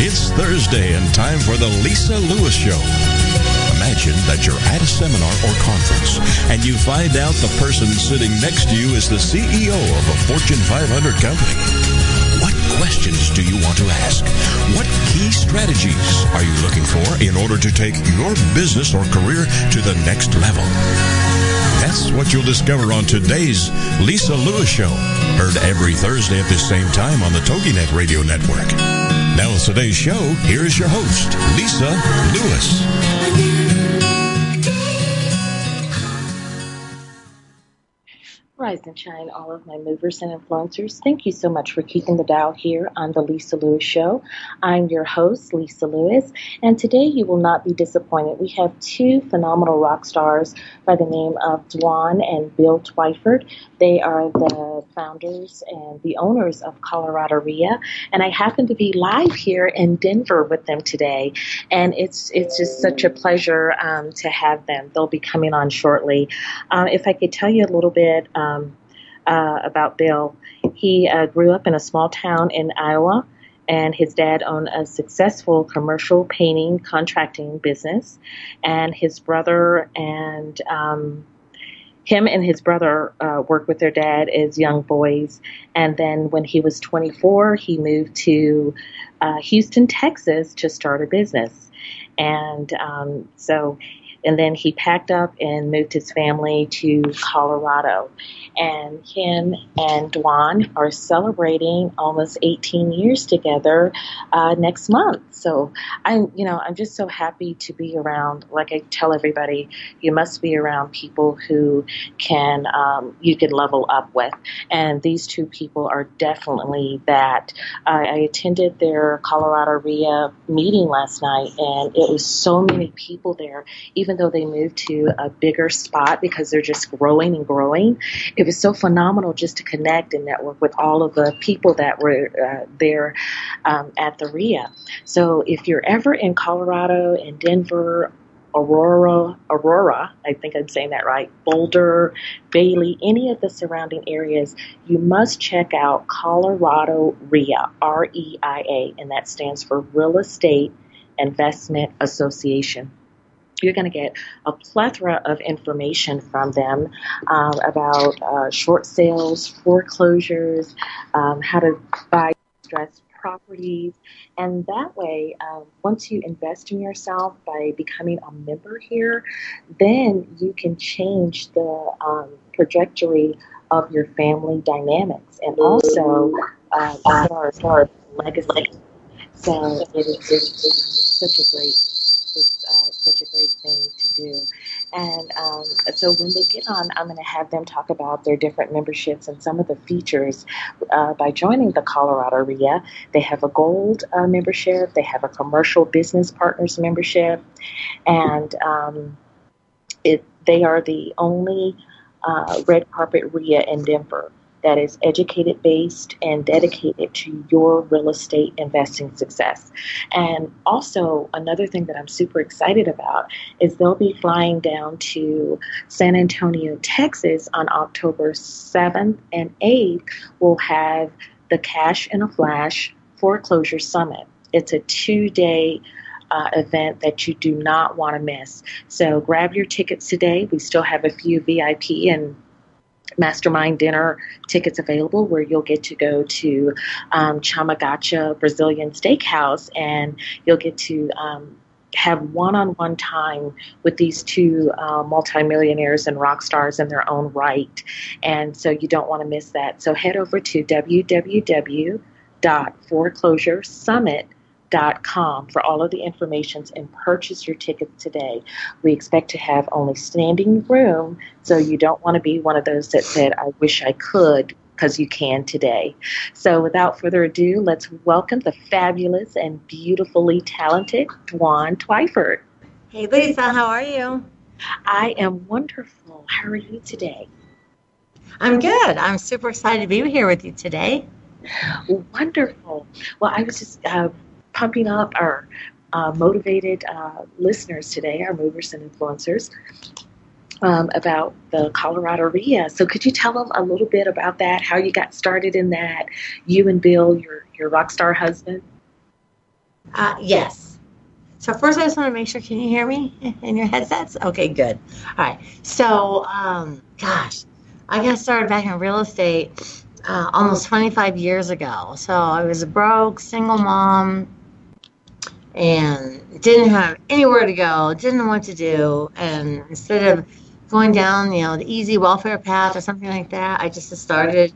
It's Thursday and time for the Lisa Lewis Show. Imagine that you're at a seminar or conference and you find out the person sitting next to you is the CEO of a Fortune 500 company. What questions do you want to ask? What key strategies are you looking for in order to take your business or career to the next level? That's what you'll discover on today's Lisa Lewis Show. Heard every Thursday at this same time on the TogiNet Radio Network. Now with today's show, here's your host, Lisa Lewis. Rise and shine, all of my movers and influencers. Thank you so much for keeping the dial here on the Lisa Lewis Show. I'm your host, Lisa Lewis, and today you will not be disappointed. We have two phenomenal rock stars by the name of Dwan and Bill Twyford. They are the founders and the owners of Colorado RIA, and I happen to be live here in Denver with them today, and it's it's just such a pleasure um, to have them. They'll be coming on shortly. Um, if I could tell you a little bit. Um, uh, about Bill. He uh, grew up in a small town in Iowa, and his dad owned a successful commercial painting contracting business. And his brother and um, him and his brother uh, worked with their dad as young boys. And then when he was 24, he moved to uh, Houston, Texas to start a business. And um, so and then he packed up and moved his family to Colorado. And him and Dwan are celebrating almost 18 years together uh, next month. So I'm, you know, I'm just so happy to be around. Like I tell everybody, you must be around people who can um, you can level up with. And these two people are definitely that. I, I attended their Colorado RIA meeting last night, and it was so many people there. Even even though they moved to a bigger spot because they're just growing and growing, it was so phenomenal just to connect and network with all of the people that were uh, there um, at the RIA. So if you're ever in Colorado and Denver Aurora, Aurora, I think I'm saying that right, Boulder, Bailey, any of the surrounding areas, you must check out Colorado RIA, R E I A, and that stands for Real Estate Investment Association you're going to get a plethora of information from them um, about uh, short sales, foreclosures, um, how to buy distressed properties. And that way, um, once you invest in yourself by becoming a member here, then you can change the um, trajectory of your family dynamics and also uh, as far as legacy. So it is, it is such a great it's uh, such a great thing to do. And um, so when they get on, I'm going to have them talk about their different memberships and some of the features uh, by joining the Colorado RIA. They have a gold uh, membership, they have a commercial business partners membership, and um, it, they are the only uh, red carpet RIA in Denver that is educated based and dedicated to your real estate investing success. And also, another thing that I'm super excited about is they'll be flying down to San Antonio, Texas on October 7th and 8th. We'll have the Cash in a Flash Foreclosure Summit. It's a two day uh, event that you do not want to miss. So grab your tickets today. We still have a few VIP and mastermind dinner tickets available where you'll get to go to um, Chama Gaucha Brazilian Steakhouse and you'll get to um, have one-on-one time with these two uh, multimillionaires and rock stars in their own right, and so you don't want to miss that. So head over to www.foreclosuresummit.com com for all of the information and purchase your tickets today. We expect to have only standing room, so you don't want to be one of those that said, I wish I could, because you can today. So without further ado, let's welcome the fabulous and beautifully talented Dwan Twyford. Hey Lisa, how are you? I am wonderful. How are you today? I'm good. I'm super excited to be here with you today. Wonderful. Well, I was just uh, pumping up our uh, motivated uh, listeners today, our movers and influencers, um, about the Colorado RIA. So, could you tell them a little bit about that? How you got started in that? You and Bill, your your rock star husband. Uh, yes. So first, I just want to make sure. Can you hear me in your headsets? Okay, good. All right. So, um, gosh, I got started back in real estate uh, almost 25 years ago. So I was a broke single mom and didn't have anywhere to go, didn't know what to do, and instead of going down, you know, the easy welfare path or something like that, I just started,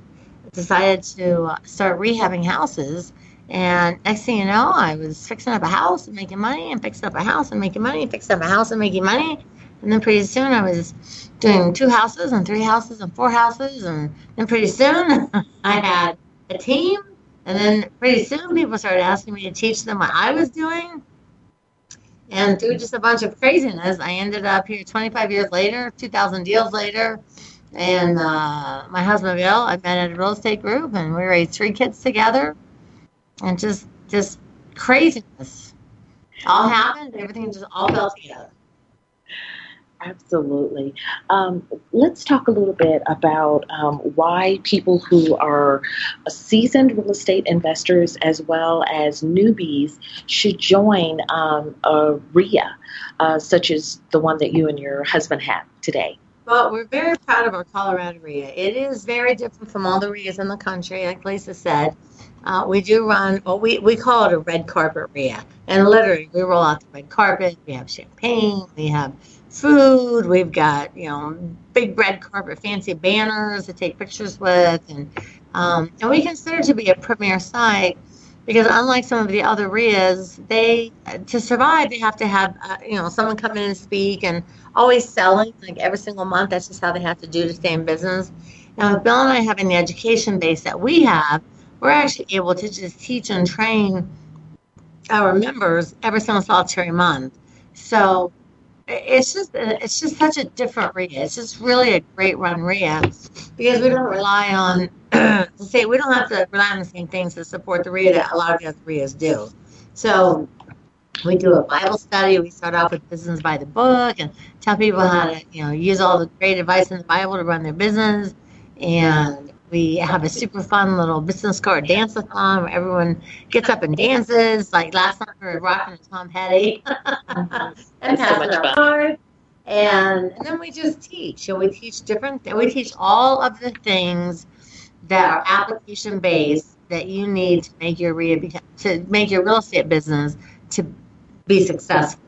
decided to start rehabbing houses. And next thing you know, I was fixing up a house and making money, and fixing up a house and making money, and fixing up a house and making money. And then pretty soon I was doing two houses and three houses and four houses. And then pretty soon I had a team. And then pretty soon people started asking me to teach them what I was doing. And through just a bunch of craziness, I ended up here 25 years later, 2,000 deals later. And uh, my husband Bill, I met at a real estate group, and we raised three kids together. And just, just craziness. All happened. Everything just all fell together. Absolutely. Um, let's talk a little bit about um, why people who are seasoned real estate investors as well as newbies should join um, a RIA, uh, such as the one that you and your husband have today. Well, we're very proud of our Colorado RIA. It is very different from all the RIAs in the country, like Lisa said. Uh, we do run, well, we, we call it a red carpet RIA. And literally, we roll out the red carpet, we have champagne, we have food. We've got you know big red carpet, fancy banners to take pictures with, and um, and we consider to be a premier site because unlike some of the other RIAs, they to survive they have to have uh, you know someone come in and speak and always selling like every single month. That's just how they have to do to stay in business. Now, with Bill and I having the education base that we have, we're actually able to just teach and train our members every single solitary month. So it's just it's just such a different RIA. It's just really a great run RIA because we don't rely on to say we don't have to rely on the same things to support the RIA that a lot of the other RIAs do. So we do a Bible study. We start off with business by the book and tell people how to you know use all the great advice in the Bible to run their business and we have a super fun little business card dance-a-thon where everyone gets up and dances. Like last time we were rocking a Tom Petty. and so much fun. And, and then we just teach. So we teach different, we teach all of the things that are application based that you need to make your re- to make your real estate business to be successful.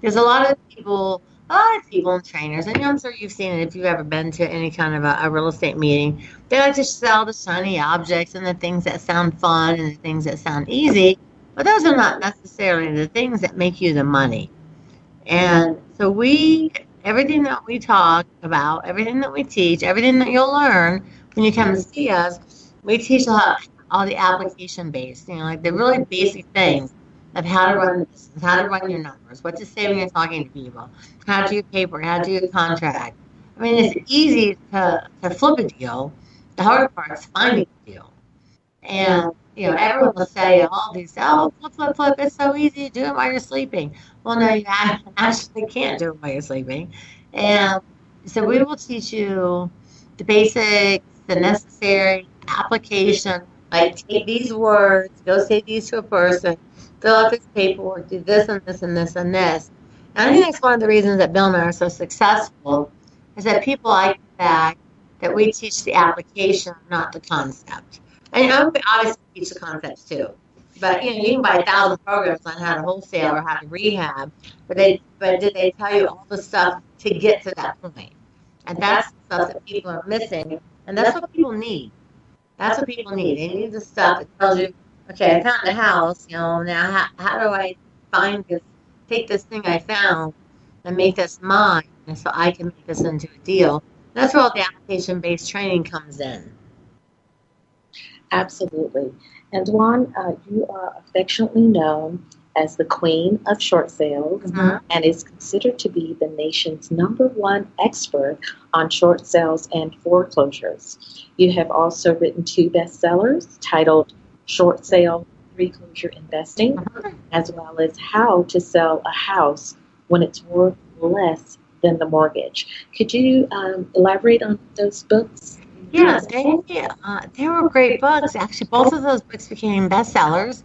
There's a lot of people a lot of people and trainers, and I'm sure you've seen it if you've ever been to any kind of a, a, real estate meeting. They like to sell the shiny objects and the things that sound fun and the things that sound easy, but those are not necessarily the things that make you the money. And so we, everything that we talk about, everything that we teach, everything that you'll learn when you come to see us, we teach all, all the application based, you know, like the really basic things of how to run this, how to run your numbers, what to say when you're talking to people, how to do paper, how to do a contract. I mean, it's easy to, to flip a deal. The hard part is finding a deal. And, you know, everyone will say all these, oh, flip, flip, flip, it's so easy do it while you're sleeping. Well, no, you actually can't do it while you're sleeping. And so we will teach you the basics, the necessary application, like take these words, go say these to a person, fill out this paperwork, do this and this and this and this. And I think that's one of the reasons that Bill and I are so successful is that people like the fact that we teach the application, not the concept. And I obviously teach the concepts too. But you know, you can buy a thousand programs on how to wholesale or how to rehab, but they but did they tell you all the stuff to get to that point? And that's the stuff that people are missing, and that's what people need. That's what people need. They need the stuff that tells you okay, I found a house, you know, now how, how do I find this, take this thing I found and make this mine so I can make this into a deal? That's where all the application based training comes in. Absolutely. And Dwan, uh, you are affectionately known as the queen of short sales mm-hmm. and is considered to be the nation's number one expert on short sales and foreclosures. You have also written two bestsellers titled short sale pre-closure investing, as well as how to sell a house when it's worth less than the mortgage. Could you um, elaborate on those books? Yeah, they, uh, they were great books. Actually, both of those books became bestsellers.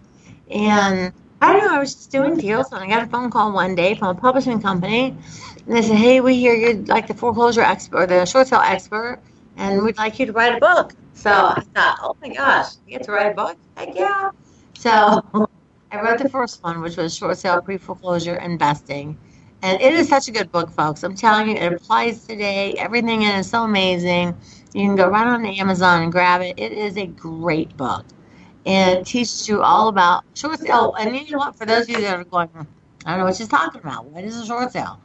And I don't know. I was just doing deals, and I got a phone call one day from a publishing company, and they said, "Hey, we hear you're like the foreclosure expert, or the short sale expert, and we'd like you to write a book." So I thought, "Oh my gosh, you get to write a book? Heck yeah!" So I wrote the first one, which was short sale pre foreclosure investing. And it is such a good book, folks. I'm telling you, it applies today. Everything in it is so amazing. You can go right on Amazon and grab it. It is a great book and teaches you all about short sale. And you know what? For those of you that are going, I don't know what she's talking about. What is a short sale?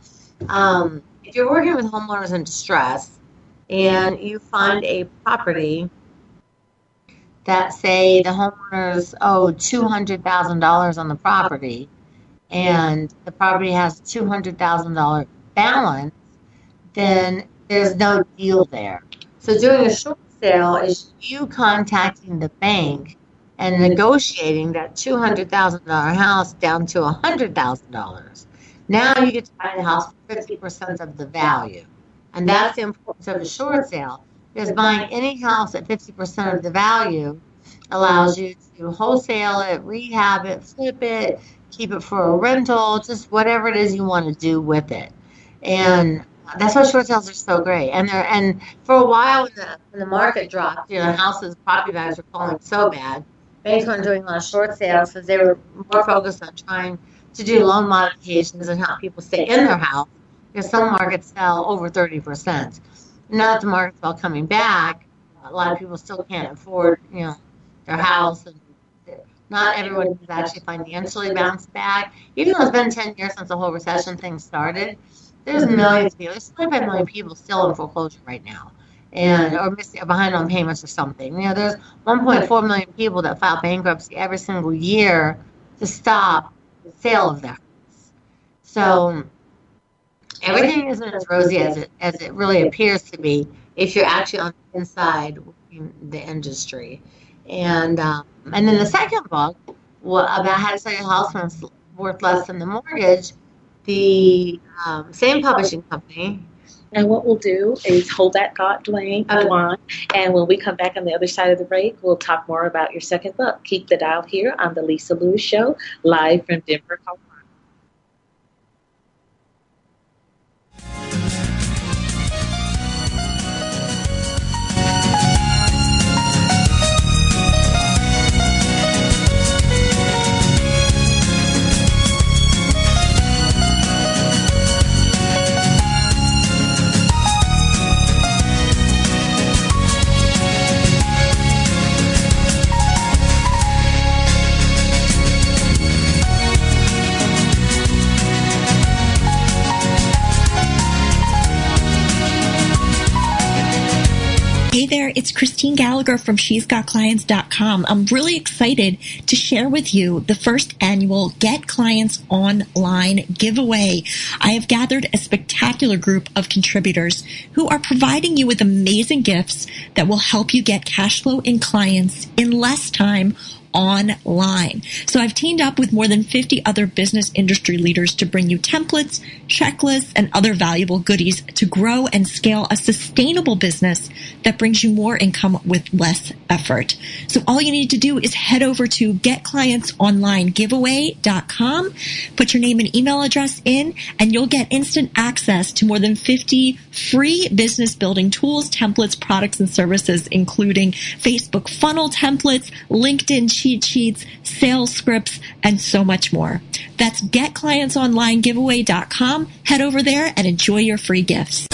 Um, if you're working with homeowners in distress and you find a property that say the homeowners owe $200,000 on the property and the property has $200,000 balance, then there's no deal there. So doing a short sale is you contacting the bank and mm-hmm. negotiating that $200,000 house down to $100,000. Now you get to buy the house for 50% of the value. And that's the importance of a short sale. Because buying any house at 50% of the value allows you to wholesale it, rehab it, flip it, keep it for a rental, just whatever it is you want to do with it. And that's why short sales are so great. And they're and for a while when the when the market dropped, you know, houses property values were falling so bad. Banks weren't doing a lot of short sales because they were more focused on trying to do loan modifications and help people stay in their house because some markets sell over thirty percent. Now that the market's all coming back, a lot of people still can't afford, you know, their house and not everyone has actually financially bounced back. Even though it's been 10 years since the whole recession thing started, there's millions of people, there's 25 million people still in foreclosure right now. And or missing behind on payments or something. You know, there's 1.4 million people that file bankruptcy every single year to stop the sale of their house. So everything isn't as rosy as it as it really appears to be if you're actually on the inside in the industry. And um, and then the second book about how to sell your house when it's worth less than the mortgage, the um, same publishing company. And what we'll do is hold that thought, Dwayne, uh, Dwan, and when we come back on the other side of the break, we'll talk more about your second book. Keep the dial here on the Lisa Lewis Show, live from Denver, Colorado. There, it's Christine Gallagher from She's Got Clients.com. I'm really excited to share with you the first annual Get Clients Online giveaway. I have gathered a spectacular group of contributors who are providing you with amazing gifts that will help you get cash flow in clients in less time online. So I've teamed up with more than 50 other business industry leaders to bring you templates, checklists, and other valuable goodies to grow and scale a sustainable business that brings you more income with less effort. So all you need to do is head over to getclientsonlinegiveaway.com, put your name and email address in, and you'll get instant access to more than 50 free business building tools, templates, products, and services, including Facebook funnel templates, LinkedIn cheat sheets, sales scripts, and so much more. That's getclientsonlinegiveaway.com. Head over there and enjoy your free gifts.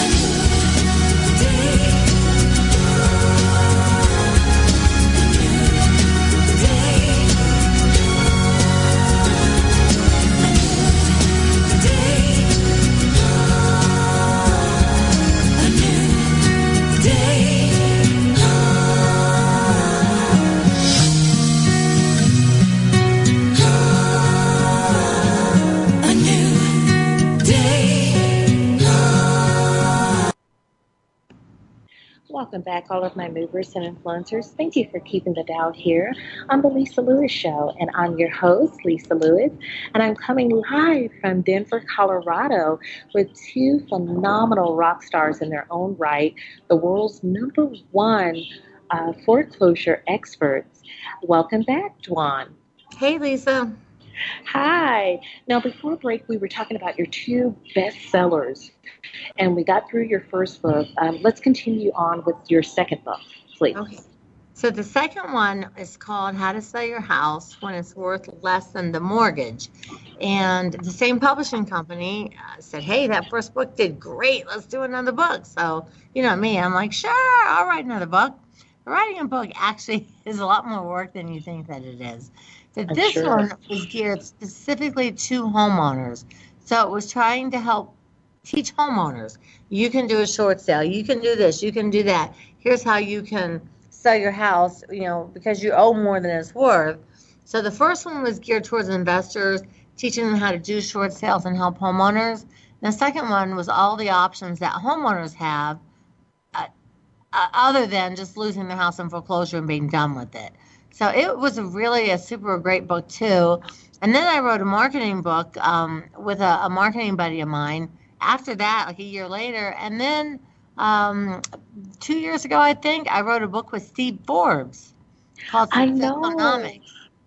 Back, all of my movers and influencers. Thank you for keeping the dial here on the Lisa Lewis Show. And I'm your host, Lisa Lewis, and I'm coming live from Denver, Colorado with two phenomenal rock stars in their own right, the world's number one uh, foreclosure experts. Welcome back, Dwan. Hey, Lisa. Hi. Now, before break, we were talking about your two bestsellers, and we got through your first book. Um, let's continue on with your second book, please. Okay. So the second one is called How to Sell Your House When It's Worth Less Than the Mortgage. And the same publishing company uh, said, Hey, that first book did great. Let's do another book. So, you know me, I'm like, Sure, I'll write another book. Writing a book actually is a lot more work than you think that it is. So this sure. one was geared specifically to homeowners. So it was trying to help teach homeowners. You can do a short sale. You can do this. You can do that. Here's how you can sell your house, you know, because you owe more than it's worth. So the first one was geared towards investors, teaching them how to do short sales and help homeowners. The second one was all the options that homeowners have uh, uh, other than just losing their house in foreclosure and being done with it. So it was really a super great book too. And then I wrote a marketing book um, with a, a marketing buddy of mine. After that, like a year later, and then um, two years ago, I think, I wrote a book with Steve Forbes called I know.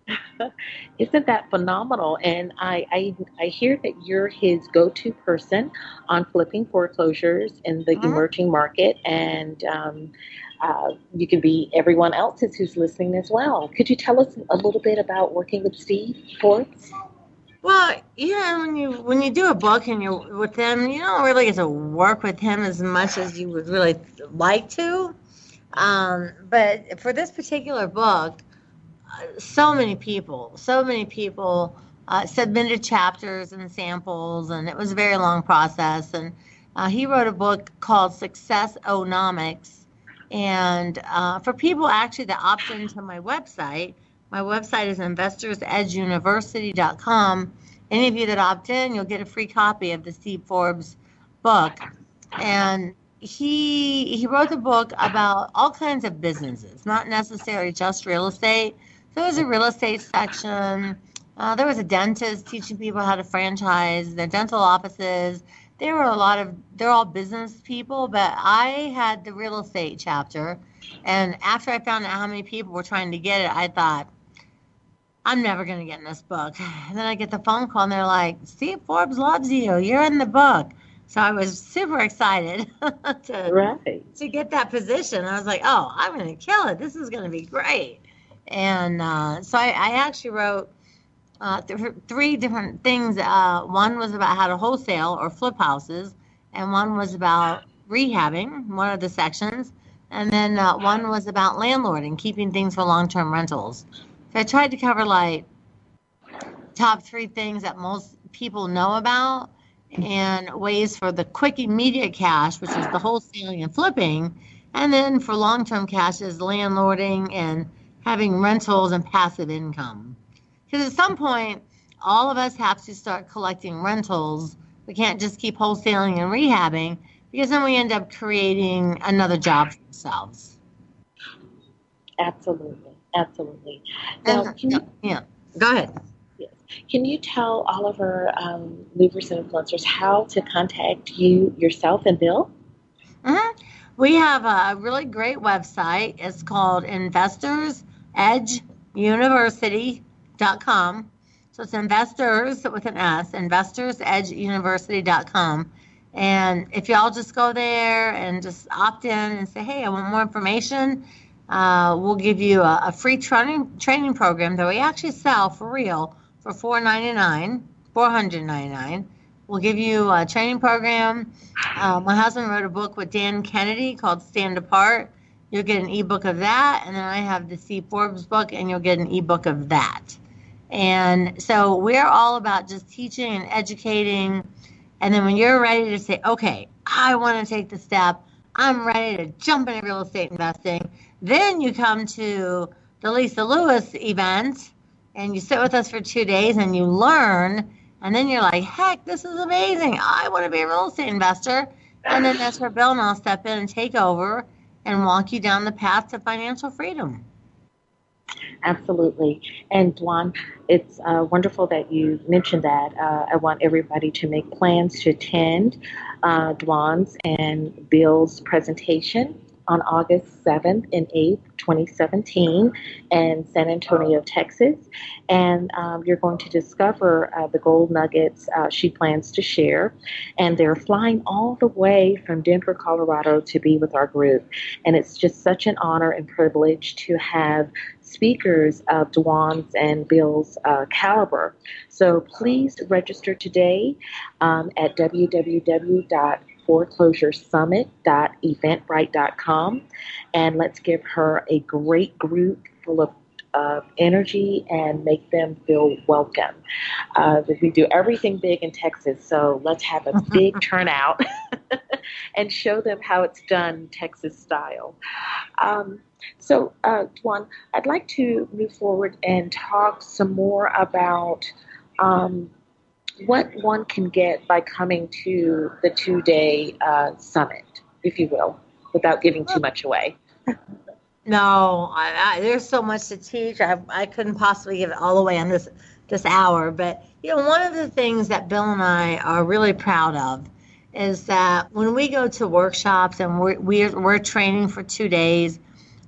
Isn't that phenomenal? And I, I, I hear that you're his go-to person on flipping foreclosures in the uh-huh. emerging market, and um, uh, you can be everyone else's who's listening as well. Could you tell us a little bit about working with Steve Forbes? Well, yeah, when you when you do a book and you're with him, you don't really get to work with him as much as you would really like to. Um, but for this particular book, so many people, so many people uh, submitted chapters and samples, and it was a very long process. And uh, he wrote a book called Successonomics. And uh, for people actually that opt into my website, my website is investorsedgeuniversity.com. Any of you that opt in, you'll get a free copy of the Steve Forbes book. And he he wrote the book about all kinds of businesses, not necessarily just real estate. So there was a real estate section. Uh, there was a dentist teaching people how to franchise their dental offices. There were a lot of they're all business people, but I had the real estate chapter. And after I found out how many people were trying to get it, I thought, I'm never going to get in this book. And then I get the phone call and they're like, Steve Forbes loves you. You're in the book. So I was super excited to, right. to get that position. I was like, oh, I'm going to kill it. This is going to be great. And uh, so I, I, actually wrote uh, th- three different things. Uh, one was about how to wholesale or flip houses, and one was about rehabbing, one of the sections. And then uh, one was about landlording, keeping things for long term rentals. So I tried to cover like top three things that most people know about and ways for the quick immediate cash, which is the wholesaling and flipping, and then for long term cash is landlording and having rentals and passive income. Because at some point, all of us have to start collecting rentals. We can't just keep wholesaling and rehabbing because then we end up creating another job for ourselves. Absolutely. Absolutely. Now, you, yeah, go ahead. Yes. Can you tell all of our um, movers and influencers how to contact you yourself and Bill? Mm-hmm. We have a really great website. It's called investorsedgeuniversity.com. So it's investors with an S, investorsedgeuniversity.com. And if y'all just go there and just opt in and say, hey, I want more information, uh, we'll give you a, a, free training training program that we actually sell for real for four ninety nine, four hundred ninety nine. We'll give you a training program. Uh, my husband wrote a book with Dan Kennedy called Stand Apart. You'll get an ebook of that, and then I have the Steve Forbes book, and you'll get an ebook of that. And so we're all about just teaching and educating. And then when you're ready to say, okay, I want to take the step, I'm ready to jump into real estate investing then you come to the Lisa Lewis event and you sit with us for two days and you learn. And then you're like, heck, this is amazing. I want to be a real estate investor. And then that's where Bill and I'll step in and take over and walk you down the path to financial freedom. Absolutely. And Dwan, it's uh, wonderful that you mentioned that. Uh, I want everybody to make plans to attend uh, and Bill's presentation on August 7th and 8th, 2017 in San Antonio, Texas. And um, you're going to discover uh, the gold nuggets uh, she plans to share. And they're flying all the way from Denver, Colorado to be with our group. And it's just such an honor and privilege to have speakers of Dwan's and Bill's uh, caliber. So please register today um, at www.foreclosuresummit.eventbrite.com and let's give her a great group full of uh, energy and make them feel welcome. Uh, we do everything big in Texas, so let's have a big turnout and show them how it's done Texas style. Um, so, uh, Dwan, I'd like to move forward and talk some more about um, what one can get by coming to the two day uh, summit, if you will, without giving too much away. no, I, I, there's so much to teach. I, I couldn't possibly give it all away on this this hour. But you know, one of the things that Bill and I are really proud of is that when we go to workshops and we're, we're, we're training for two days,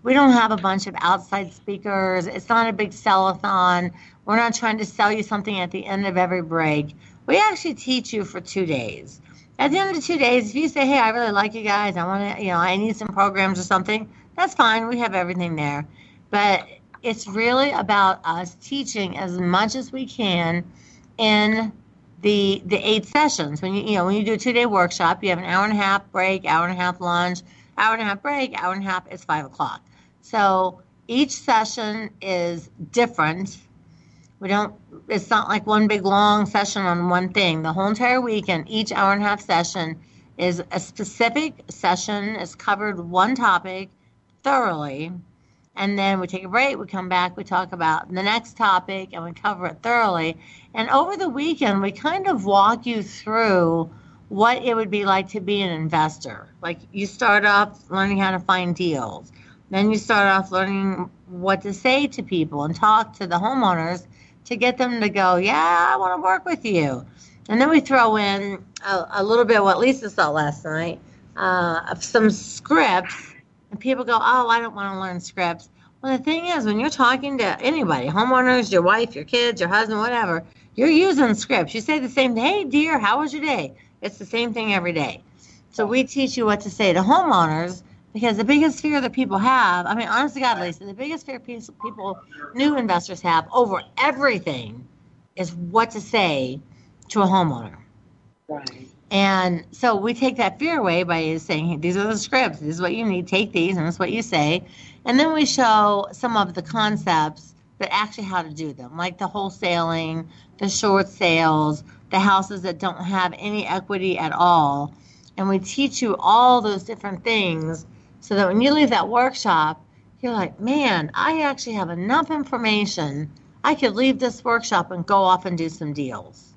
we don't have a bunch of outside speakers. It's not a big sellathon. We're not trying to sell you something at the end of every break. We actually teach you for two days. At the end of the two days, if you say, "Hey, I really like you guys. I want to, you know, I need some programs or something," that's fine. We have everything there. But it's really about us teaching as much as we can in the the eight sessions. When you you know when you do a two day workshop, you have an hour and a half break, hour and a half lunch, hour and a half break, hour and a half. It's five o'clock. So each session is different. We don't, it's not like one big long session on one thing. The whole entire weekend, each hour and a half session is a specific session, it's covered one topic thoroughly. And then we take a break, we come back, we talk about the next topic, and we cover it thoroughly. And over the weekend, we kind of walk you through what it would be like to be an investor. Like you start off learning how to find deals. Then you start off learning what to say to people and talk to the homeowners to get them to go, yeah, I want to work with you. And then we throw in a, a little bit of what Lisa saw last night uh, of some scripts. And people go, oh, I don't want to learn scripts. Well, the thing is, when you're talking to anybody, homeowners, your wife, your kids, your husband, whatever, you're using scripts. You say the same, thing, hey, dear, how was your day? It's the same thing every day. So we teach you what to say to homeowners because the biggest fear that people have, I mean, honestly, God, Lisa, the biggest fear people, new investors have over everything is what to say to a homeowner. Right. And so we take that fear away by saying, hey, these are the scripts. This is what you need. Take these, and that's what you say. And then we show some of the concepts, but actually how to do them, like the wholesaling, the short sales, the houses that don't have any equity at all. And we teach you all those different things so that when you leave that workshop, you're like, man, I actually have enough information. I could leave this workshop and go off and do some deals.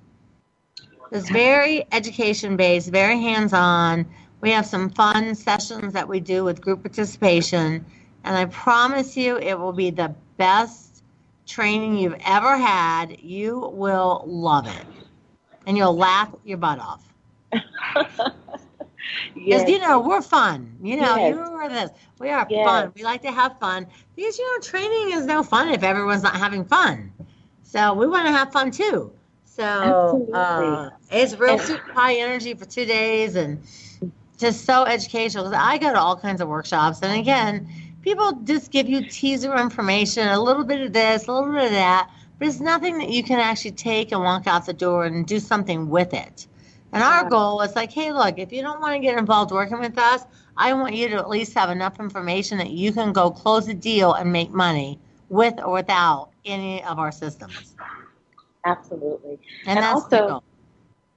It's very education based, very hands on. We have some fun sessions that we do with group participation. And I promise you, it will be the best training you've ever had. You will love it. And you'll laugh your butt off. Because yes. you know we're fun. You know yes. you are this. We are yes. fun. We like to have fun because you know training is no fun if everyone's not having fun. So we want to have fun too. So uh, it's real super high energy for two days and just so educational. Because I go to all kinds of workshops, and again, people just give you teaser information, a little bit of this, a little bit of that, but it's nothing that you can actually take and walk out the door and do something with it. And our goal was like, hey, look, if you don't want to get involved working with us, I want you to at least have enough information that you can go close a deal and make money with or without any of our systems. Absolutely. And, and also,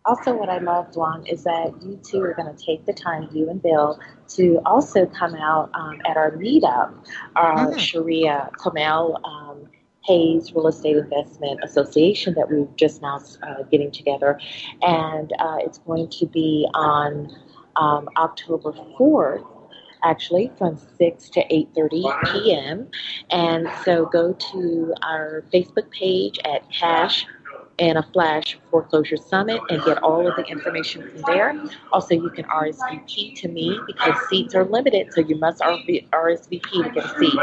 also what I love, Dwan, is that you two are going to take the time, you and Bill, to also come out um, at our meetup, our mm-hmm. Sharia Kamel um, Hayes Real Estate Investment Association that we're just now uh, getting together, and uh, it's going to be on um, October 4th actually from 6 to 8.30 p.m. And so go to our Facebook page at Cash in a flash foreclosure summit and get all of the information from there. Also, you can RSVP to me because seats are limited, so you must RSVP to get a seat.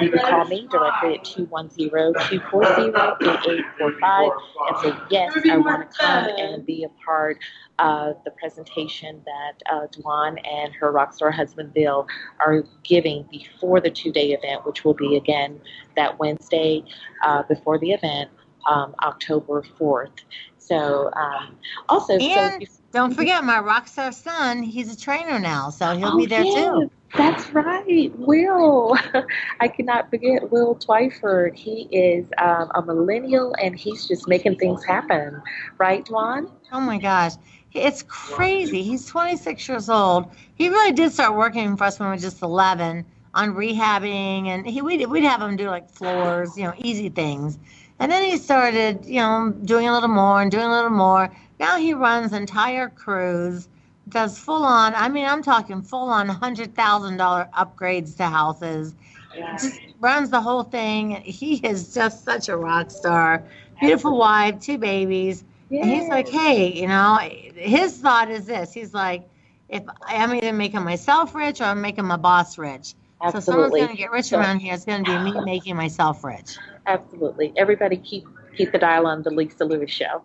You can call me directly at 210-240-8845 and say, yes, I want to come and be a part of the presentation that uh, Dwan and her rockstar husband Bill are giving before the two-day event, which will be again that Wednesday uh, before the event um, October 4th. So, um, also, and so don't forget my rockstar son. He's a trainer now, so he'll oh, be there yes, too. That's right, Will. I cannot forget Will Twyford. He is um, a millennial, and he's just making things happen, right, Dwan? Oh my gosh, it's crazy. He's 26 years old. He really did start working for us when we were just 11 on rehabbing, and he we'd, we'd have him do like floors, you know, easy things. And then he started, you know, doing a little more and doing a little more. Now he runs entire crews, does full on, I mean, I'm talking full on $100,000 upgrades to houses, yeah. just runs the whole thing. He is just such a rock star. Beautiful wife, two babies. And he's like, hey, you know, his thought is this. He's like, if I'm either making myself rich or I'm making my boss rich. Absolutely. So someone's going to get rich around here. It's going to be me making myself rich. Absolutely. Everybody keep keep the dial on the Lisa Lewis show.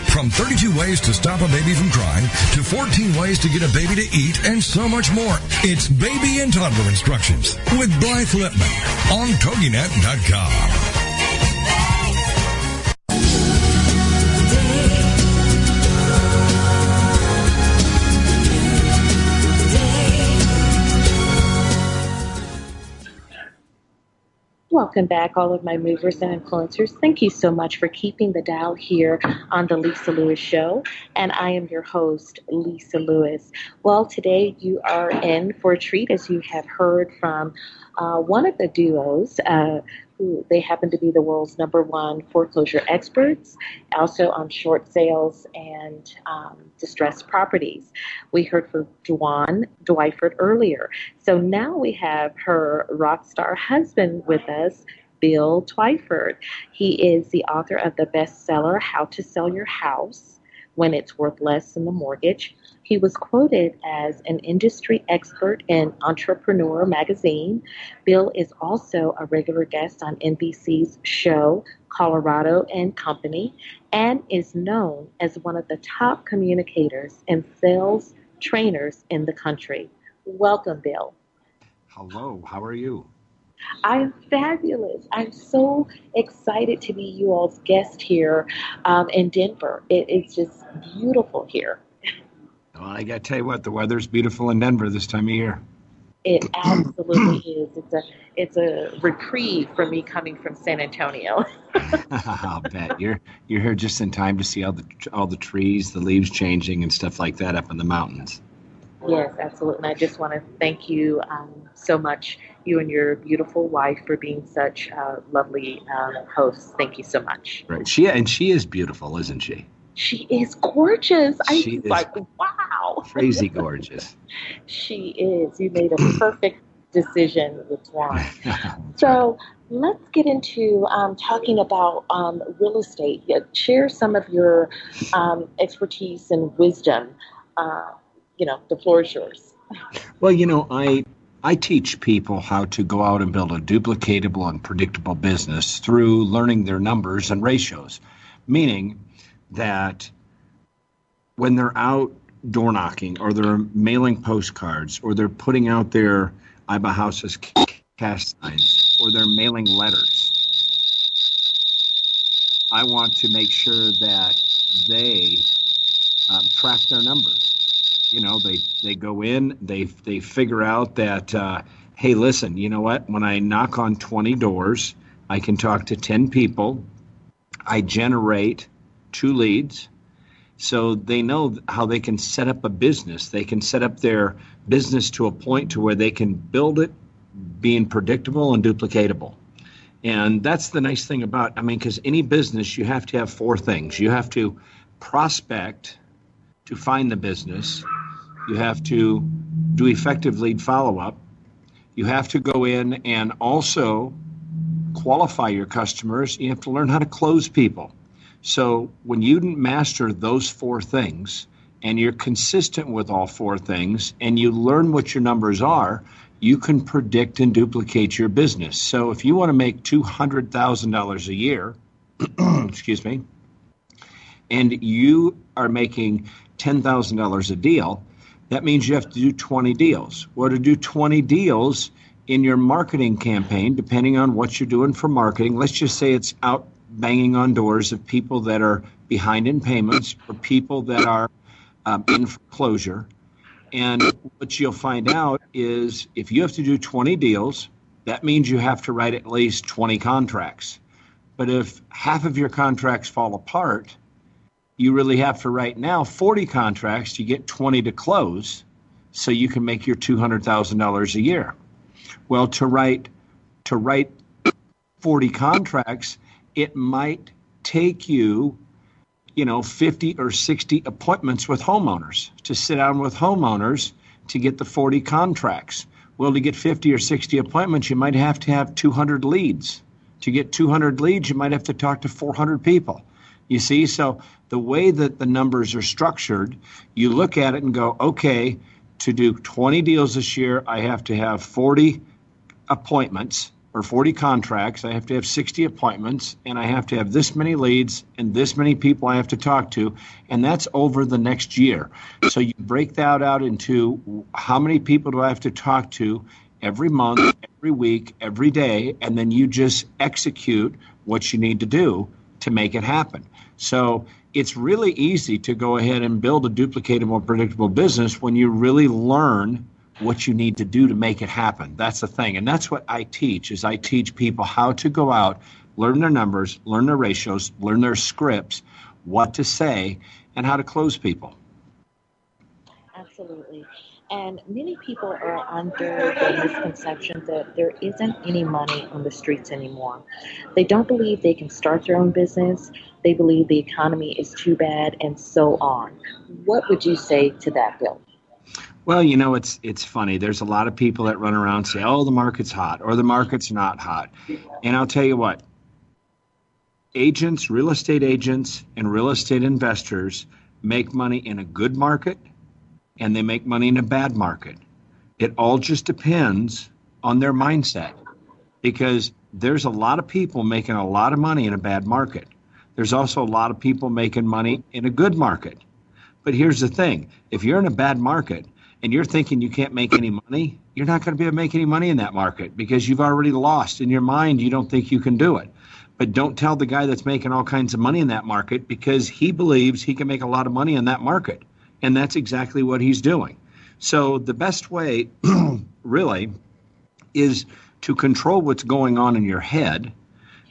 From 32 ways to stop a baby from crying to 14 ways to get a baby to eat and so much more. It's Baby and Toddler Instructions with Blythe Lipman on TogiNet.com. Welcome back, all of my movers and influencers. Thank you so much for keeping the dial here on the Lisa Lewis Show. And I am your host, Lisa Lewis. Well, today you are in for a treat as you have heard from uh, one of the duos uh, who they happen to be the world's number one foreclosure experts, also on short sales and um, distressed properties. We heard from Dwan Twyford earlier. So now we have her rock star husband with us, Bill Twyford. He is the author of the bestseller How to Sell Your House When It's Worth Less Than the Mortgage. He was quoted as an industry expert in Entrepreneur magazine. Bill is also a regular guest on NBC's show Colorado and Company and is known as one of the top communicators and sales trainers in the country. Welcome, Bill. Hello, how are you? I'm fabulous. I'm so excited to be you all's guest here um, in Denver. It, it's just beautiful here. Well, I got to tell you what, the weather's beautiful in Denver this time of year. It absolutely is. It's a it's a reprieve for me coming from San Antonio. I'll bet you're you're here just in time to see all the all the trees, the leaves changing, and stuff like that up in the mountains. Yes, absolutely. And I just want to thank you um, so much, you and your beautiful wife, for being such uh, lovely uh, hosts. Thank you so much. Right. She and she is beautiful, isn't she? She is gorgeous. I was like, wow. Crazy gorgeous. She is. You made a perfect decision with Ron. so let's get into um, talking about um, real estate. Share some of your um, expertise and wisdom. Uh, you know, the floor is yours. Well, you know, I I teach people how to go out and build a duplicatable and predictable business through learning their numbers and ratios, meaning that when they're out door knocking or they're mailing postcards or they're putting out their I buy houses cash signs or they're mailing letters, I want to make sure that they um, track their numbers you know they they go in they they figure out that uh, hey listen you know what? When i knock on 20 doors i can talk to 10 people. I generate two leads so they know how they can set up a business they can set up their business to a point to where they can build it being predictable and duplicatable and that's the nice thing about i mean because any business you have to have four things you have to prospect to find the business you have to do effective lead follow up. You have to go in and also qualify your customers. You have to learn how to close people. So when you master those four things and you're consistent with all four things and you learn what your numbers are, you can predict and duplicate your business. So if you want to make $200,000 a year, excuse me, and you are making $10,000 a deal, that means you have to do 20 deals. Or to do 20 deals in your marketing campaign, depending on what you're doing for marketing, let's just say it's out banging on doors of people that are behind in payments or people that are um, in foreclosure. And what you'll find out is if you have to do 20 deals, that means you have to write at least 20 contracts. But if half of your contracts fall apart, you really have to write now 40 contracts to get 20 to close so you can make your $200,000 a year. Well, to write to write 40 contracts, it might take you you know 50 or 60 appointments with homeowners to sit down with homeowners to get the 40 contracts. Well, to get 50 or 60 appointments, you might have to have 200 leads. To get 200 leads, you might have to talk to 400 people. You see, so the way that the numbers are structured, you look at it and go, okay, to do 20 deals this year, I have to have 40 appointments or 40 contracts. I have to have 60 appointments and I have to have this many leads and this many people I have to talk to. And that's over the next year. So you break that out into how many people do I have to talk to every month, every week, every day, and then you just execute what you need to do to make it happen. So it's really easy to go ahead and build a duplicatable, predictable business when you really learn what you need to do to make it happen. That's the thing. And that's what I teach is I teach people how to go out, learn their numbers, learn their ratios, learn their scripts, what to say, and how to close people. Absolutely. And many people are under the misconception that there isn't any money on the streets anymore. They don't believe they can start their own business. They believe the economy is too bad, and so on. What would you say to that, Bill? Well, you know, it's it's funny. There's a lot of people that run around say, "Oh, the market's hot," or "The market's not hot." And I'll tell you what. Agents, real estate agents, and real estate investors make money in a good market and they make money in a bad market. It all just depends on their mindset because there's a lot of people making a lot of money in a bad market. There's also a lot of people making money in a good market. But here's the thing if you're in a bad market and you're thinking you can't make any money, you're not going to be able to make any money in that market because you've already lost. In your mind, you don't think you can do it. But don't tell the guy that's making all kinds of money in that market because he believes he can make a lot of money in that market. And that's exactly what he's doing. So the best way, really, is to control what's going on in your head,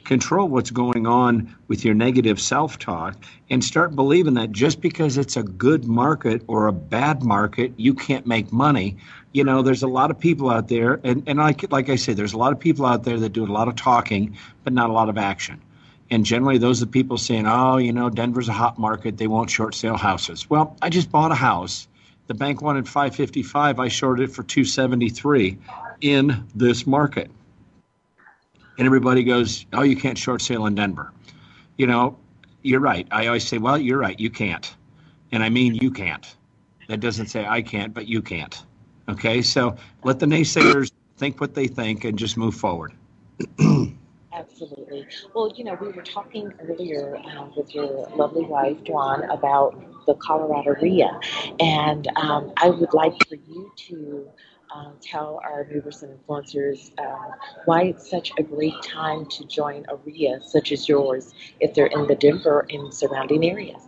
control what's going on with your negative self talk, and start believing that just because it's a good market or a bad market, you can't make money. You know, there's a lot of people out there, and, and like, like I say, there's a lot of people out there that do a lot of talking, but not a lot of action. And generally, those are the people saying, oh, you know, Denver's a hot market. They won't short sale houses. Well, I just bought a house The bank wanted 555. I shorted it for 273 in this market. And everybody goes, "Oh, you can't short sale in Denver." You know, you're right. I always say, "Well, you're right. You can't," and I mean you can't. That doesn't say I can't, but you can't. Okay, so let the naysayers think what they think and just move forward. Absolutely. Well, you know, we were talking earlier um, with your lovely wife, Dwan, about the Colorado RIA, and um, I would like for you to um, tell our movers and influencers uh, why it's such a great time to join a RIA such as yours if they're in the Denver and surrounding areas.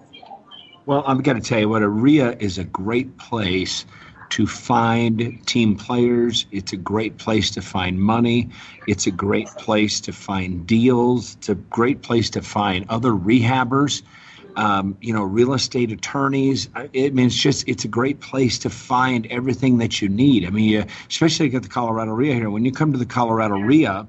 Well, I'm going to tell you what a RIA is a great place to find team players. It's a great place to find money. It's a great place to find deals. It's a great place to find other rehabbers. Um, you know, real estate attorneys. I, mean, it's just it's a great place to find everything that you need. I mean, uh, especially at the Colorado RIA here. When you come to the Colorado RIA,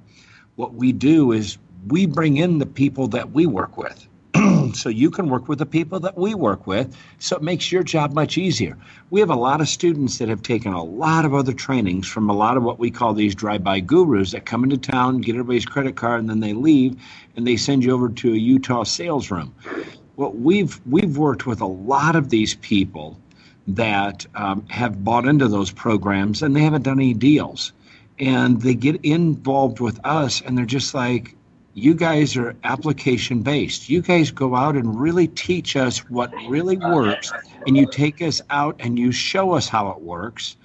what we do is we bring in the people that we work with so you can work with the people that we work with. So it makes your job much easier. We have a lot of students that have taken a lot of other trainings from a lot of what we call these drive-by gurus that come into town, get everybody's credit card, and then they leave and they send you over to a Utah sales room. Well, we've we've worked with a lot of these people that um, have bought into those programs and they haven't done any deals. And they get involved with us and they're just like, you guys are application based. You guys go out and really teach us what really works, and you take us out and you show us how it works,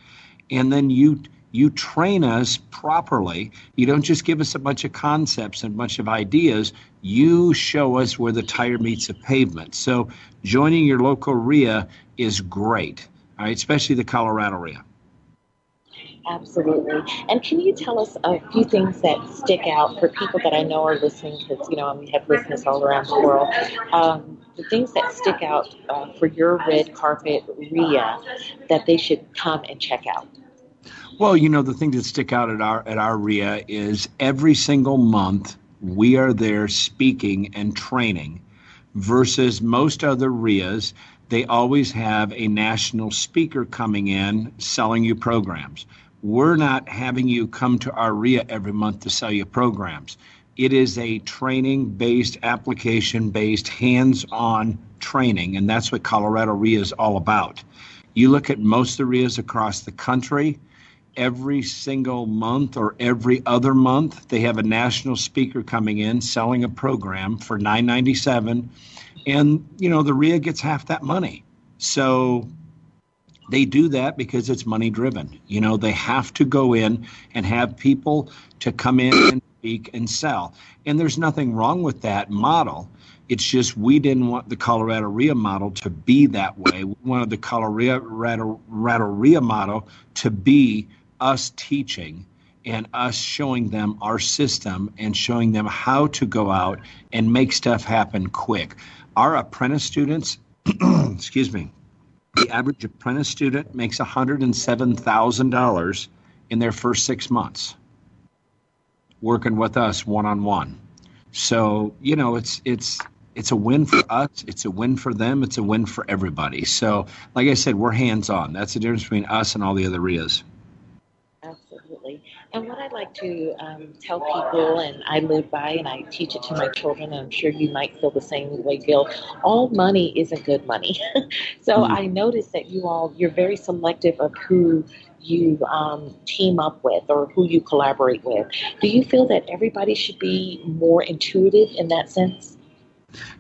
and then you you train us properly. You don't just give us a bunch of concepts and a bunch of ideas. You show us where the tire meets the pavement. So joining your local RIA is great, all right, especially the Colorado RIA. Absolutely. And can you tell us a few things that stick out for people that I know are listening? Because you know we have listeners all around the world. Um, the things that stick out uh, for your red carpet RIA that they should come and check out. Well, you know the thing that stick out at our at our RIA is every single month we are there speaking and training, versus most other RIAs they always have a national speaker coming in selling you programs we're not having you come to our RIA every month to sell you programs. It is a training based, application based, hands on training, and that's what Colorado RIA is all about. You look at most of the RIAs across the country, every single month or every other month, they have a national speaker coming in selling a program for 997 and you know the RIA gets half that money. So they do that because it's money driven. You know, they have to go in and have people to come in and speak and sell. And there's nothing wrong with that model. It's just we didn't want the Colorado RIA model to be that way. We wanted the Colorado RIA model to be us teaching and us showing them our system and showing them how to go out and make stuff happen quick. Our apprentice students, excuse me, the average apprentice student makes $107,000 in their first six months working with us one on one. So, you know, it's, it's, it's a win for us. It's a win for them. It's a win for everybody. So, like I said, we're hands on. That's the difference between us and all the other RIAs. And what I like to um, tell people, and I live by, and I teach it to my children, and I'm sure you might feel the same way, Gil. All money isn't good money. so mm-hmm. I noticed that you all, you're very selective of who you um, team up with or who you collaborate with. Do you feel that everybody should be more intuitive in that sense?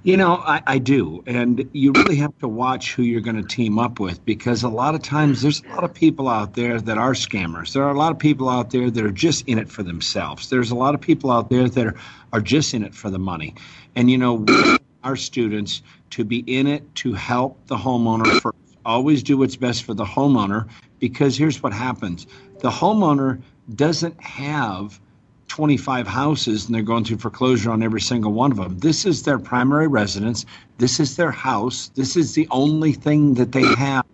You know, I, I, do. And you really have to watch who you're going to team up with because a lot of times there's a lot of people out there that are scammers. There are a lot of people out there that are just in it for themselves. There's a lot of people out there that are, are just in it for the money. And, you know, our students to be in it to help the homeowner first. Always do what's best for the homeowner because here's what happens the homeowner doesn't have 25 houses and they're going through foreclosure on every single one of them. This is their primary residence. This is their house. This is the only thing that they have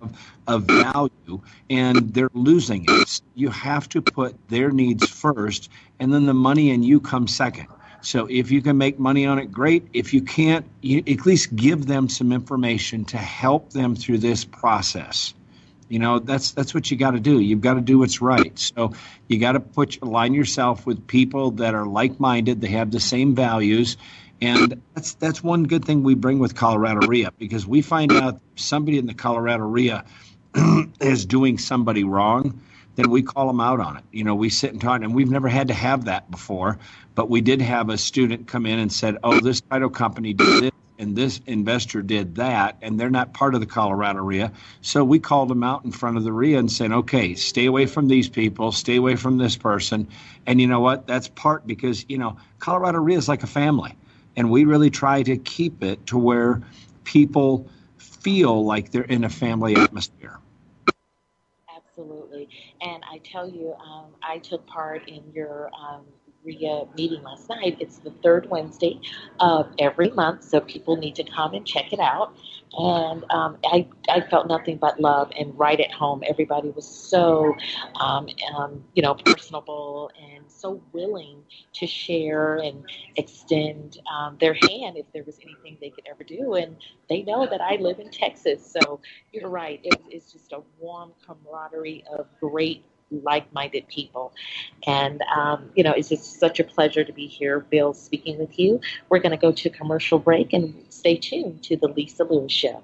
of value, and they're losing it. You have to put their needs first, and then the money and you come second. So if you can make money on it, great. If you can't, you at least give them some information to help them through this process. You know, that's that's what you got to do. You've got to do what's right. So you got to put align yourself with people that are like-minded. They have the same values, and that's that's one good thing we bring with Colorado RIA because we find out somebody in the Colorado RIA is doing somebody wrong, then we call them out on it. You know, we sit and talk, and we've never had to have that before, but we did have a student come in and said, "Oh, this title company did this." And this investor did that, and they're not part of the Colorado RIA. So we called them out in front of the RIA and said, okay, stay away from these people, stay away from this person. And you know what? That's part because, you know, Colorado RIA is like a family. And we really try to keep it to where people feel like they're in a family atmosphere. Absolutely. And I tell you, um, I took part in your um, Meeting last night. It's the third Wednesday of every month, so people need to come and check it out. And um, I, I felt nothing but love and right at home. Everybody was so, um, um, you know, personable and so willing to share and extend um, their hand if there was anything they could ever do. And they know that I live in Texas, so you're right. It, it's just a warm camaraderie of great like-minded people. And um, you know, it's just such a pleasure to be here, Bill, speaking with you. We're going to go to commercial break and stay tuned to the Lisa Lewis Show.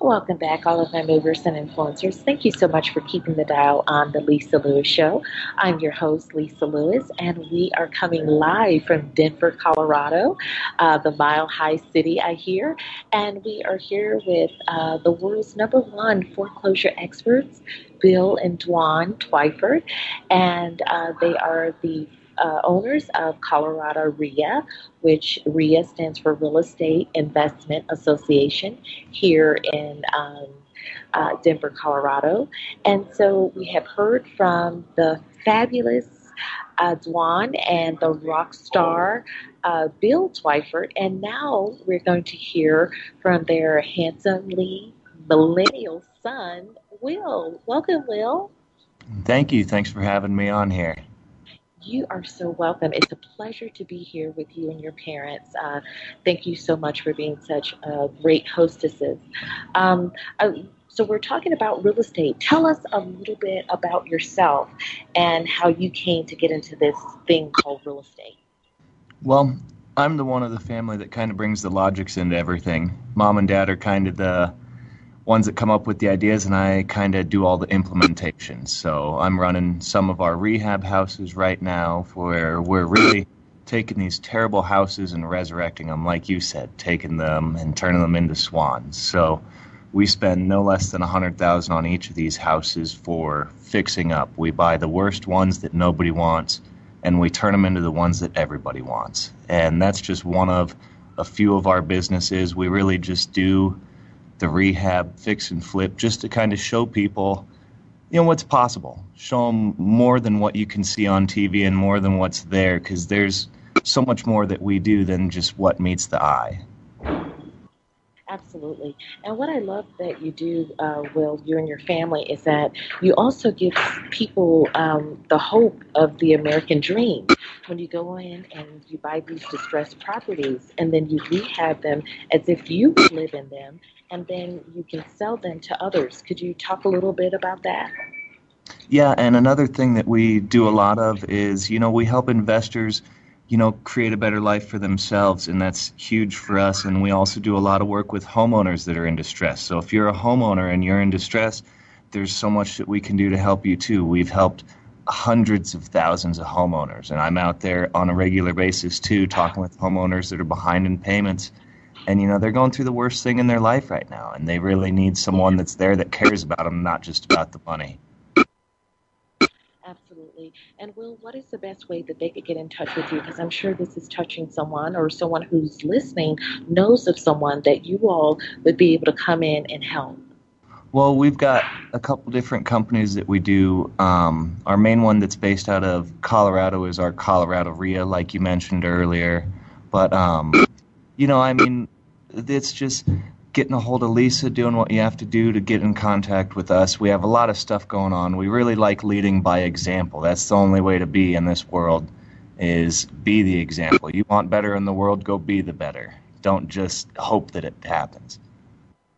Welcome back, all of my movers and influencers. Thank you so much for keeping the dial on the Lisa Lewis Show. I'm your host, Lisa Lewis, and we are coming live from Denver, Colorado, uh, the mile high city, I hear. And we are here with uh, the world's number one foreclosure experts, Bill and Dwan Twyford, and uh, they are the uh, owners of Colorado RIA, which RIA stands for Real Estate Investment Association here in um, uh, Denver, Colorado. And so we have heard from the fabulous uh, Dwan and the rock star uh, Bill Twyford, and now we're going to hear from their handsomely millennial son, Will. Welcome, Will. Thank you. Thanks for having me on here. You are so welcome. It's a pleasure to be here with you and your parents. Uh, thank you so much for being such uh, great hostesses. Um, so, we're talking about real estate. Tell us a little bit about yourself and how you came to get into this thing called real estate. Well, I'm the one of the family that kind of brings the logics into everything. Mom and dad are kind of the ones that come up with the ideas, and I kind of do all the implementation. So I'm running some of our rehab houses right now, where we're really taking these terrible houses and resurrecting them, like you said, taking them and turning them into swans. So we spend no less than a hundred thousand on each of these houses for fixing up. We buy the worst ones that nobody wants, and we turn them into the ones that everybody wants. And that's just one of a few of our businesses. We really just do the rehab, fix and flip, just to kind of show people, you know, what's possible. Show them more than what you can see on TV and more than what's there, because there's so much more that we do than just what meets the eye. Absolutely. And what I love that you do, uh, Will, you and your family, is that you also give people um, the hope of the American dream. When you go in and you buy these distressed properties and then you rehab them as if you live in them, and then you can sell them to others. Could you talk a little bit about that? Yeah, and another thing that we do a lot of is, you know, we help investors – you know, create a better life for themselves, and that's huge for us. And we also do a lot of work with homeowners that are in distress. So if you're a homeowner and you're in distress, there's so much that we can do to help you too. We've helped hundreds of thousands of homeowners, and I'm out there on a regular basis too, talking with homeowners that are behind in payments. And you know they're going through the worst thing in their life right now, and they really need someone that's there that cares about them, not just about the money. And Will, what is the best way that they could get in touch with you? Because I'm sure this is touching someone or someone who's listening knows of someone that you all would be able to come in and help. Well, we've got a couple different companies that we do. Um, our main one that's based out of Colorado is our Colorado RIA, like you mentioned earlier. But, um, you know, I mean, it's just getting a hold of Lisa, doing what you have to do to get in contact with us. We have a lot of stuff going on. We really like leading by example. That's the only way to be in this world is be the example. You want better in the world, go be the better. Don't just hope that it happens.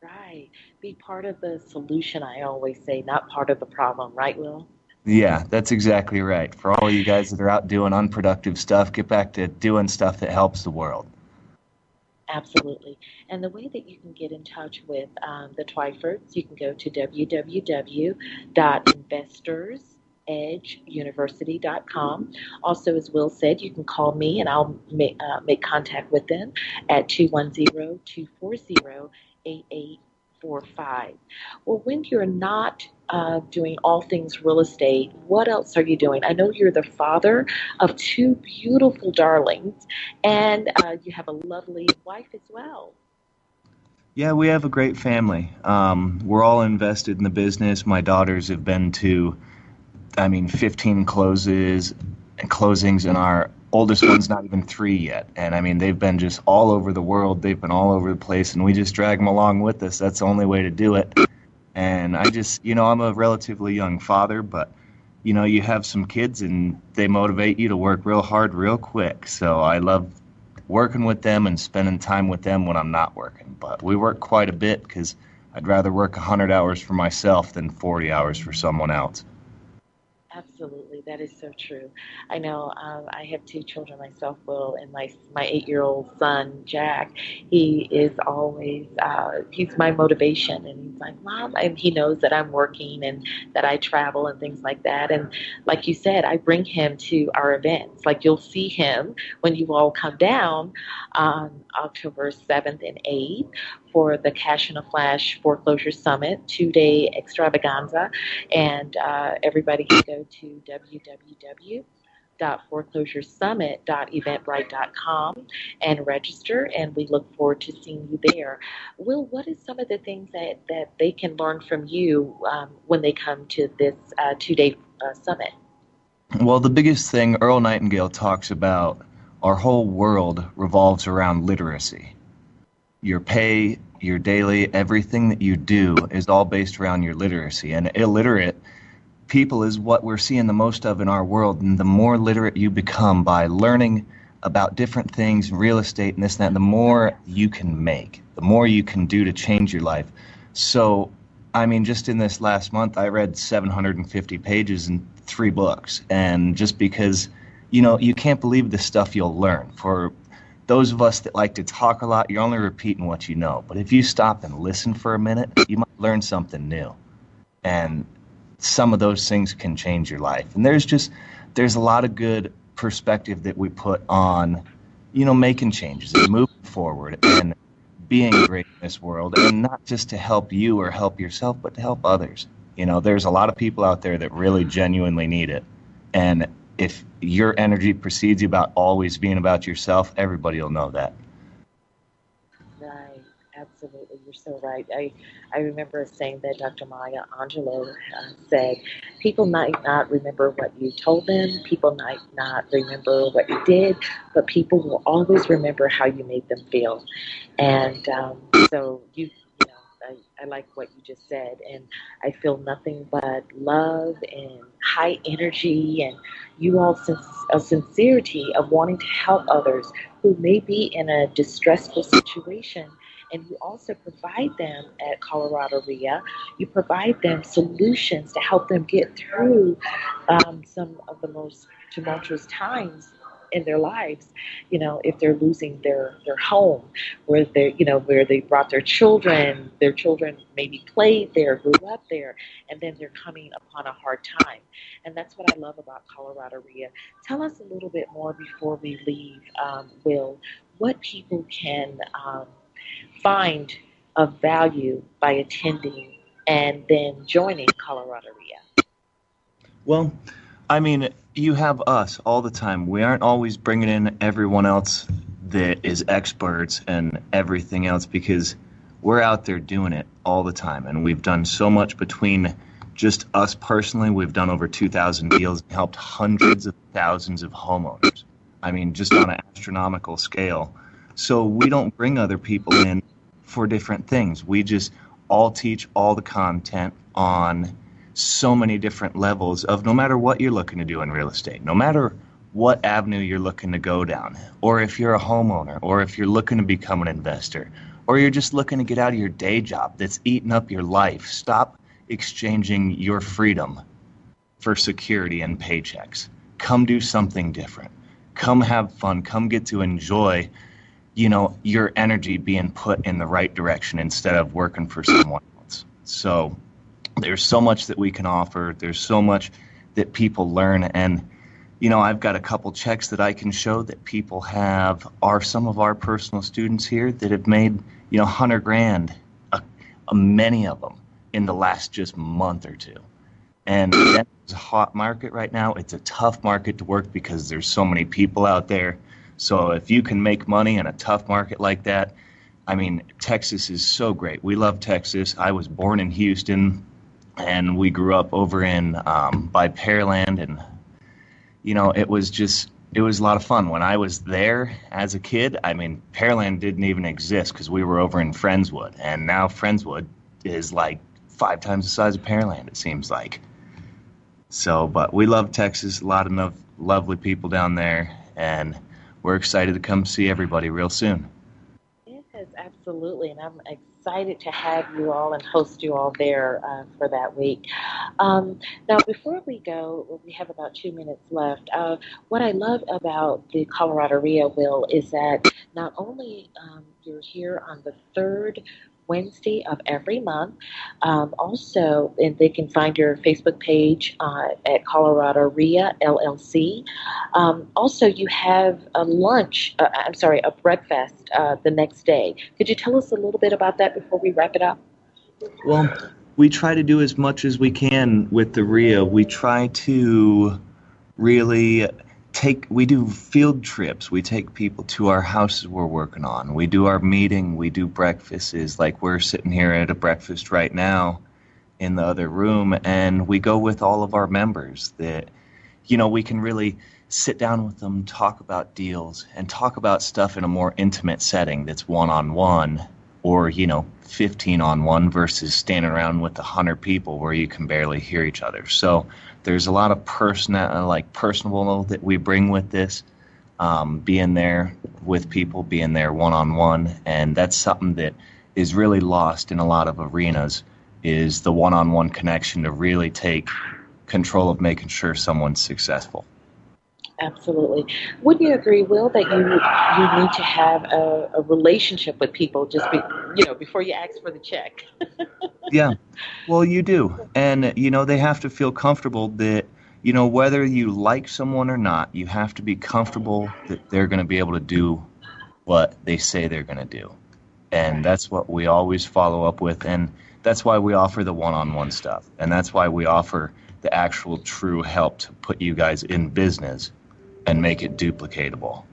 Right. Be part of the solution, I always say, not part of the problem, right, Will? Yeah, that's exactly right. For all you guys that are out doing unproductive stuff, get back to doing stuff that helps the world. Absolutely. And the way that you can get in touch with um, the Twyfords, you can go to www.investorsedgeuniversity.com. Also, as Will said, you can call me and I'll make, uh, make contact with them at 210 240 8845. Well, when you're not uh, doing all things real estate. What else are you doing? I know you're the father of two beautiful darlings, and uh, you have a lovely wife as well. Yeah, we have a great family. Um, we're all invested in the business. My daughters have been to, I mean, 15 closes closings, in our oldest one's not even three yet. And I mean, they've been just all over the world. They've been all over the place, and we just drag them along with us. That's the only way to do it. And I just, you know, I'm a relatively young father, but you know, you have some kids and they motivate you to work real hard real quick. So I love working with them and spending time with them when I'm not working. But we work quite a bit because I'd rather work 100 hours for myself than 40 hours for someone else. Absolutely, that is so true. I know um, I have two children myself, Will, and my my eight year old son Jack. He is always uh, he's my motivation, and he's like, Mom, and he knows that I'm working and that I travel and things like that. And like you said, I bring him to our events. Like you'll see him when you all come down on October seventh and eighth for the Cash in a Flash Foreclosure Summit two day extravaganza. And uh, everybody can go to www www.foreclosuresummit.eventbrite.com and register, and we look forward to seeing you there. Will, what is some of the things that, that they can learn from you um, when they come to this uh, two day uh, summit? Well, the biggest thing Earl Nightingale talks about our whole world revolves around literacy your pay, your daily, everything that you do is all based around your literacy. And illiterate people is what we're seeing the most of in our world. And the more literate you become by learning about different things, real estate and this and that, the more you can make, the more you can do to change your life. So, I mean, just in this last month, I read 750 pages in three books. And just because, you know, you can't believe the stuff you'll learn. For those of us that like to talk a lot, you're only repeating what you know. But if you stop and listen for a minute, you might learn something new. And some of those things can change your life. And there's just there's a lot of good perspective that we put on, you know, making changes and moving forward and being great in this world and not just to help you or help yourself, but to help others. You know, there's a lot of people out there that really genuinely need it. And if your energy precedes you about always being about yourself, everybody will know that. Right, absolutely. you're so right. I, I remember saying that Dr. Maya Angelou uh, said, people might not remember what you told them, people might not remember what you did, but people will always remember how you made them feel. And um, so you, I, I like what you just said, and I feel nothing but love and high energy, and you all sense a sincerity of wanting to help others who may be in a distressful situation. And you also provide them at Colorado RIA, you provide them solutions to help them get through um, some of the most tumultuous times in their lives you know if they're losing their their home where they you know where they brought their children their children maybe played there grew up there and then they're coming upon a hard time. And that's what i love about colorado ria tell us a little bit more before we leave um, will. What people can um, find of value by attending and then joining Colorado RIA? Well, I mean, you have us all the time. We aren't always bringing in everyone else that is experts and everything else because we're out there doing it all the time. And we've done so much between just us personally. We've done over 2,000 deals and helped hundreds of thousands of homeowners. I mean, just on an astronomical scale. So we don't bring other people in for different things. We just all teach all the content on so many different levels of no matter what you're looking to do in real estate, no matter what avenue you're looking to go down, or if you're a homeowner, or if you're looking to become an investor, or you're just looking to get out of your day job that's eating up your life. Stop exchanging your freedom for security and paychecks. Come do something different. Come have fun. Come get to enjoy you know your energy being put in the right direction instead of working for someone else so there's so much that we can offer. There's so much that people learn. And you know i've got a couple checks that i can show that people have are some of our personal students here that have made you know 100 grand a, a many of them in the last just month or two. And that's a hot market right now. It's a tough market to work because there's so many people out there. So if you can make money in a tough market like that, I mean, Texas is so great. We love Texas. I was born in Houston, and we grew up over in um, by Pearland, and you know, it was just it was a lot of fun when I was there as a kid. I mean, Pearland didn't even exist because we were over in Friendswood, and now Friendswood is like five times the size of Pearland. It seems like. So, but we love Texas. A lot of lovely people down there, and we're excited to come see everybody real soon. Yes, absolutely. And I'm excited to have you all and host you all there uh, for that week. Um, now, before we go, we have about two minutes left. Uh, what I love about the Colorado RIA Will is that not only um, you're here on the third Wednesday of every month. Um, also, and they can find your Facebook page uh, at Colorado RIA LLC. Um, also, you have a lunch, uh, I'm sorry, a breakfast uh, the next day. Could you tell us a little bit about that before we wrap it up? Well, we try to do as much as we can with the RIA. We try to really take we do field trips. We take people to our houses we're working on. We do our meeting. We do breakfasts. Like we're sitting here at a breakfast right now in the other room and we go with all of our members that you know we can really sit down with them talk about deals and talk about stuff in a more intimate setting that's one on one or you know 15 on one versus standing around with 100 people where you can barely hear each other. So there's a lot of personal, like personal that we bring with this. Um, being there with people, being there one on one, and that's something that is really lost in a lot of arenas. Is the one on one connection to really take control of making sure someone's successful. Absolutely. Wouldn't you agree, Will, that you you need to have a, a relationship with people just be, you know before you ask for the check? yeah, well, you do, and you know they have to feel comfortable that you know whether you like someone or not, you have to be comfortable that they're going to be able to do what they say they're going to do, and that's what we always follow up with, and that's why we offer the one-on-one stuff, and that's why we offer the actual true help to put you guys in business and make it duplicatable.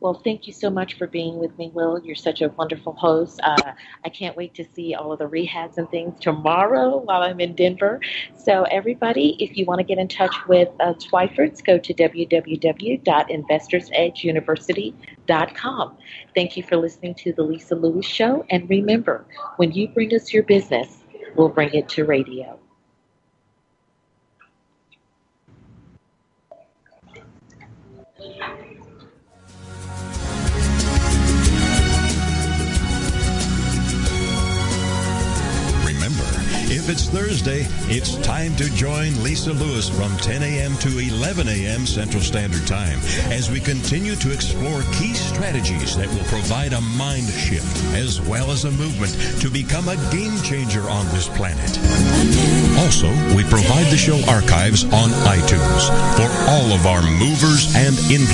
Well, thank you so much for being with me, Will. You're such a wonderful host. Uh, I can't wait to see all of the rehabs and things tomorrow while I'm in Denver. So, everybody, if you want to get in touch with uh, Twyfords, go to www.investorsedgeuniversity.com. Thank you for listening to The Lisa Lewis Show. And remember, when you bring us your business, we'll bring it to radio. If it's Thursday, it's time to join Lisa Lewis from 10 a.m. to 11 a.m. Central Standard Time as we continue to explore key strategies that will provide a mind shift as well as a movement to become a game changer on this planet. Also, we provide the show archives on iTunes for all of our movers and influencers.